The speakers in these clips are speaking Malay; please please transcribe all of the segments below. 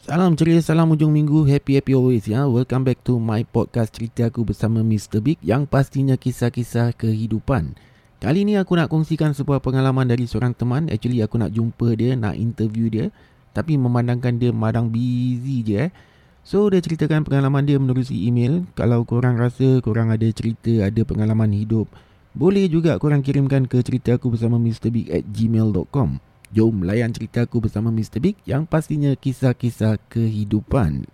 Salam ceria, salam ujung minggu, happy happy always ya. Welcome back to my podcast cerita aku bersama Mr. Big yang pastinya kisah-kisah kehidupan. Kali ni aku nak kongsikan sebuah pengalaman dari seorang teman. Actually aku nak jumpa dia, nak interview dia. Tapi memandangkan dia madang busy je eh. So dia ceritakan pengalaman dia menerusi email. Kalau korang rasa korang ada cerita, ada pengalaman hidup. Boleh juga korang kirimkan ke cerita aku bersama Mr. Big at gmail.com. Jom layan cerita aku bersama Mr. Big yang pastinya kisah-kisah kehidupan.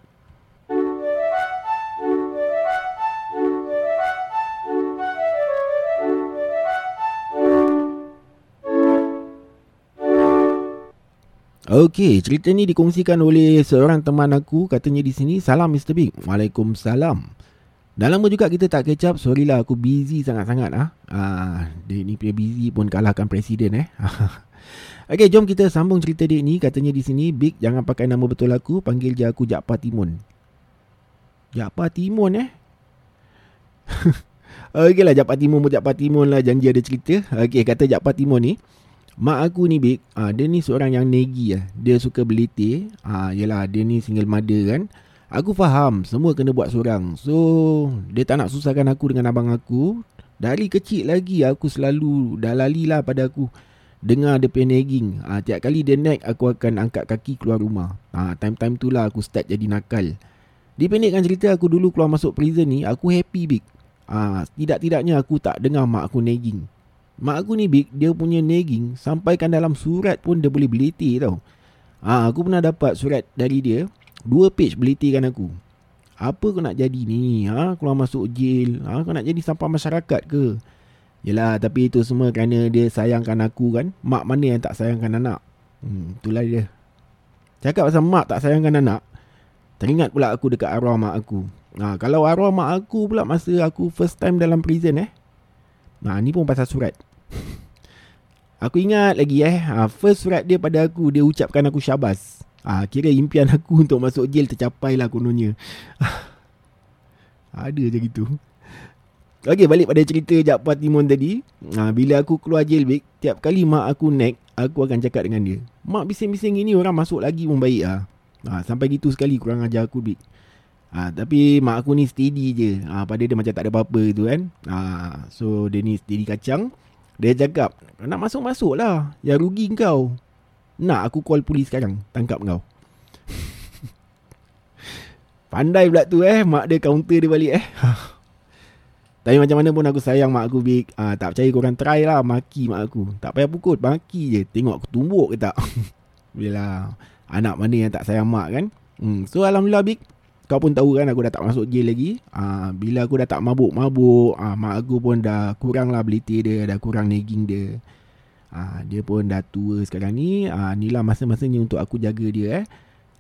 Okey, cerita ni dikongsikan oleh seorang teman aku katanya di sini. Salam Mr. Big. Waalaikumsalam. Dah lama juga kita tak catch up. Sorry lah aku busy sangat-sangat ah. Ah, dia ni punya busy pun kalahkan presiden eh. Okey, jom kita sambung cerita dia ni. Katanya di sini, Big, jangan pakai nama betul aku. Panggil je aku Jakpa Timun. Jakpa Timun eh? Okey lah, Jakpa Timun pun Jakpa Timun lah. Janji ada cerita. Okey, kata Jakpa Timun ni. Mak aku ni, Big, ah, dia ni seorang yang negi lah. Dia suka belitir. Ah, yelah, dia ni single mother kan. Aku faham, semua kena buat seorang. So, dia tak nak susahkan aku dengan abang aku. Dari kecil lagi, aku selalu dah lalilah pada aku. Dengar dia punya nagging. Ha, Tiap kali dia naik Aku akan angkat kaki keluar rumah. Ha, Time-time tu lah aku start jadi nakal. Dipendekkan cerita aku dulu keluar masuk prison ni Aku happy big. Ha, Tidak-tidaknya aku tak dengar mak aku nagging. Mak aku ni big Dia punya nagging Sampaikan dalam surat pun dia boleh beliti tau. Ha, Aku pernah dapat surat dari dia Dua page belitikan aku Apa kau nak jadi ni ha? Keluar masuk jail ha? Kau nak jadi sampah masyarakat ke Yelah tapi itu semua kerana dia sayangkan aku kan Mak mana yang tak sayangkan anak Hmm itulah dia Cakap pasal mak tak sayangkan anak Teringat pula aku dekat arwah mak aku Nah, kalau arwah mak aku pula masa aku first time dalam prison eh. Nah, ni pun pasal surat. aku ingat lagi eh, ha, first surat dia pada aku, dia ucapkan aku syabas. Ha, kira impian aku untuk masuk jail tercapai lah kononnya. Ada je gitu. Okey, balik pada cerita Jakpa Timon tadi. Ha, bila aku keluar jail big, tiap kali mak aku naik, aku akan cakap dengan dia. Mak bising-bising ini orang masuk lagi pun baik lah. Ha, sampai gitu sekali kurang ajar aku big. Ha, tapi mak aku ni steady je. Ha, pada dia macam tak ada apa-apa gitu kan. Ha, so dia ni steady kacang. Dia cakap, nak masuk-masuk lah. Yang rugi kau. Nak aku call polis sekarang. Tangkap kau. Pandai pula tu eh. Mak dia counter dia balik eh. Tapi macam mana pun aku sayang mak aku big. Ah, tak percaya korang try lah maki mak aku. Tak payah pukul, maki je. Tengok aku tumbuk ke tak. Bila anak mana yang tak sayang mak kan. Hmm. So Alhamdulillah big. Kau pun tahu kan aku dah tak masuk jail lagi. Ah, bila aku dah tak mabuk-mabuk. Ah, mak aku pun dah kurang lah belitir dia. Dah kurang nagging dia. Ah, dia pun dah tua sekarang ni. Ah, inilah masa-masanya untuk aku jaga dia eh.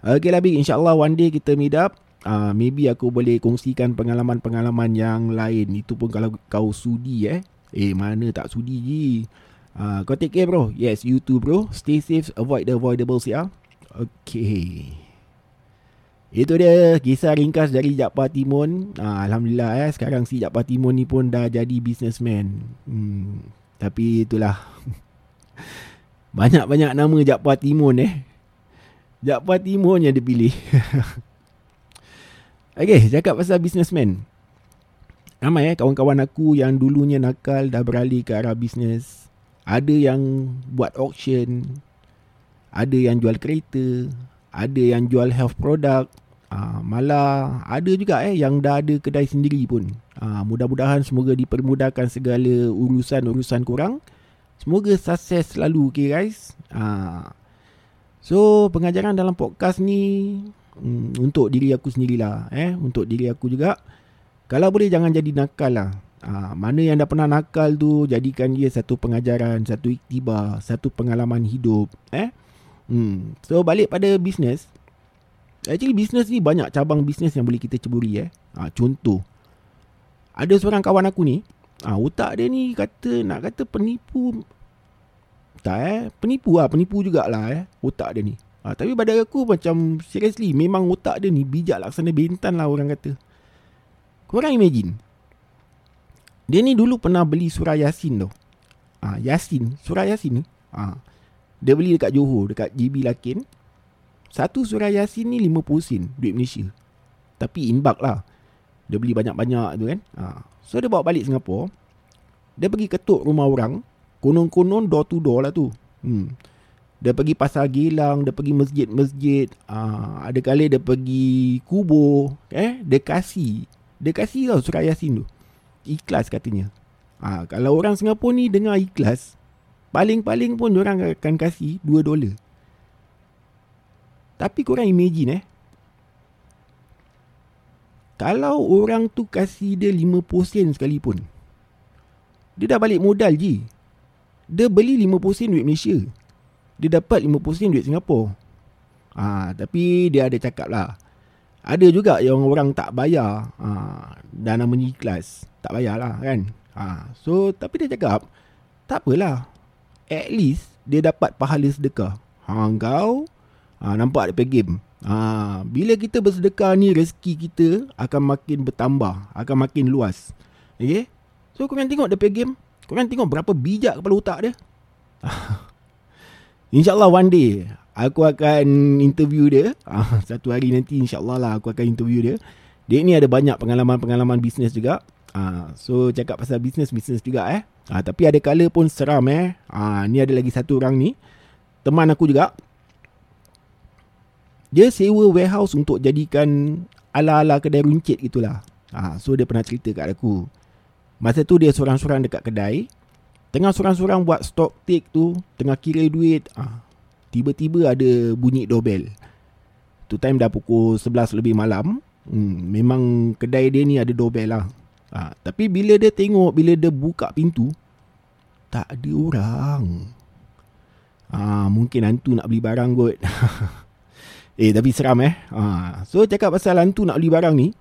Okay lah big. InsyaAllah one day kita meet up uh, maybe aku boleh kongsikan pengalaman-pengalaman yang lain. Itu pun kalau kau sudi eh. Eh mana tak sudi je. Uh, kau take care bro. Yes, you too bro. Stay safe, avoid the avoidables ya. Okay. Itu dia kisah ringkas dari Jakpa Timun. Uh, Alhamdulillah eh. Sekarang si Jakpa Timun ni pun dah jadi businessman. Hmm. Tapi itulah. Banyak-banyak nama Jakpa Timun eh. Jakpa Timun yang dipilih. Okay, cakap pasal businessman. Ramai eh kawan-kawan aku yang dulunya nakal dah beralih ke arah bisnes. Ada yang buat auction. Ada yang jual kereta. Ada yang jual health product. Uh, malah ada juga eh yang dah ada kedai sendiri pun. Uh, mudah-mudahan semoga dipermudahkan segala urusan-urusan kurang. Semoga sukses selalu okay guys. Uh, so pengajaran dalam podcast ni hmm, untuk diri aku sendirilah eh? Untuk diri aku juga. Kalau boleh jangan jadi nakal lah. Ha, mana yang dah pernah nakal tu jadikan dia satu pengajaran satu iktibar satu pengalaman hidup eh? Hmm. so balik pada bisnes actually bisnes ni banyak cabang bisnes yang boleh kita ceburi eh? Ha, contoh. Ada seorang kawan aku ni ha, otak dia ni kata nak kata penipu tak eh penipu lah penipu jugalah eh otak dia ni Ha, tapi pada aku macam seriously memang otak dia ni bijak laksana bentan lah orang kata. Korang imagine. Dia ni dulu pernah beli surah Yasin tau. Ha, Yasin, surah Yasin ni. Ha, dia beli dekat Johor, dekat JB Lakin. Satu surah Yasin ni 50 sen duit Malaysia. Tapi in bulk lah. Dia beli banyak-banyak tu kan. Ha. So dia bawa balik Singapura. Dia pergi ketuk rumah orang. Konon-konon door to door lah tu. Hmm. Dia pergi pasar gilang, dia pergi masjid-masjid. Ha. Ada kali dia pergi kubur. Eh, dia kasih. Dia kasih tau surah Yasin tu. Ikhlas katanya. Ha. Kalau orang Singapura ni dengar ikhlas, paling-paling pun orang akan kasih 2 dolar. Tapi korang imagine eh, kalau orang tu kasih dia 50 sen sekalipun. Dia dah balik modal je. Dia beli 50 sen duit Malaysia. Dia dapat 50 sen duit Singapura. Ha, tapi dia ada cakap lah. Ada juga yang orang tak bayar. Ha, dan namanya ikhlas. Tak bayar lah kan. Ha, so tapi dia cakap. Tak apalah. At least dia dapat pahala sedekah. Ha, kau. Ha, nampak dia game. Ha, bila kita bersedekah ni rezeki kita akan makin bertambah, akan makin luas. Okay? So korang tengok dia game, korang tengok berapa bijak kepala otak dia. InsyaAllah one day aku akan interview dia. Ha, satu hari nanti insyaAllah lah aku akan interview dia. Dia ni ada banyak pengalaman-pengalaman bisnes juga. Ha, so cakap pasal bisnes-bisnes juga eh. Ha, tapi ada kala pun seram eh. Ni ada lagi satu orang ni. Teman aku juga. Dia sewa warehouse untuk jadikan ala-ala kedai runcit gitulah. Ha, so dia pernah cerita kat aku. Masa tu dia seorang-seorang dekat kedai. Tengah seorang-seorang buat stock take tu. Tengah kira duit. Ha, tiba-tiba ada bunyi doorbell. Tu time dah pukul 11 lebih malam. Hmm, memang kedai dia ni ada doorbell lah. Ha, tapi bila dia tengok, bila dia buka pintu. Tak ada orang. Ha, mungkin hantu nak beli barang kot. Eh tapi seram eh ha. So cakap pasal hantu nak beli barang ni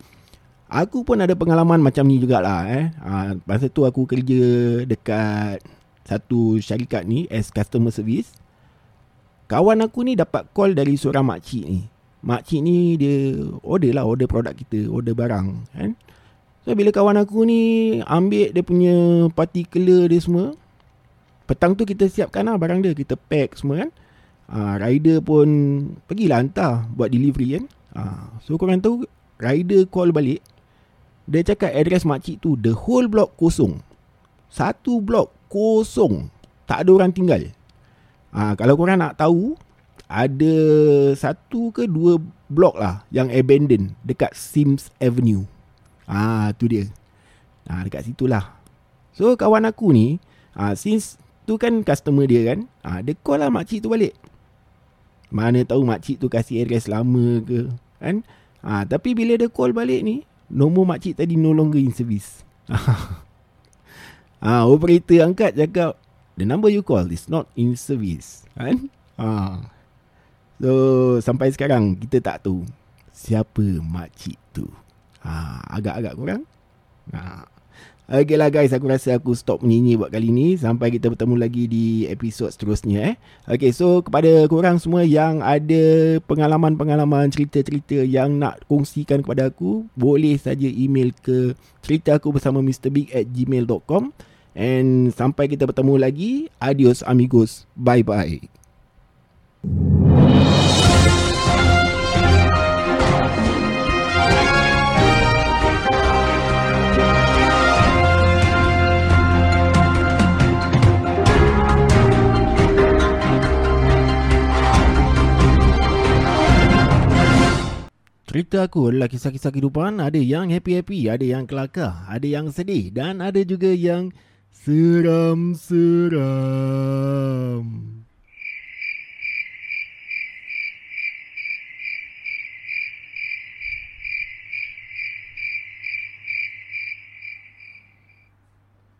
Aku pun ada pengalaman macam ni jugalah eh ha. Masa tu aku kerja dekat Satu syarikat ni As customer service Kawan aku ni dapat call dari seorang makcik ni Makcik ni dia order lah Order produk kita Order barang kan So bila kawan aku ni Ambil dia punya particular dia semua Petang tu kita siapkan lah barang dia Kita pack semua kan uh, rider pun pergilah hantar buat delivery kan. Uh, so korang tahu rider call balik dia cakap address makcik tu the whole block kosong. Satu blok kosong. Tak ada orang tinggal. Uh, kalau korang nak tahu ada satu ke dua blok lah yang abandoned dekat Sims Avenue. Ah tu dia. Ah dekat situ lah. So kawan aku ni ah since tu kan customer dia kan. Ah dia call lah makcik tu balik. Mana tahu makcik tu kasih address lama ke Kan ha, Tapi bila dia call balik ni Nombor makcik tadi no longer in service. Ha, Operator angkat cakap The number you call is not in service. Kan? Ha. So sampai sekarang kita tak tahu Siapa makcik tu. Ha, Agak-agak kurang. Ha. Okay lah guys, aku rasa aku stop menyanyi buat kali ni Sampai kita bertemu lagi di episod seterusnya eh. Okay, so kepada korang semua yang ada pengalaman-pengalaman cerita-cerita yang nak kongsikan kepada aku Boleh saja email ke cerita aku bersama mrbig at gmail.com And sampai kita bertemu lagi, adios amigos, bye-bye Cerita aku adalah kisah-kisah kehidupan. Ada yang happy-happy Ada yang kelakar Ada yang sedih Dan ada juga yang Seram-seram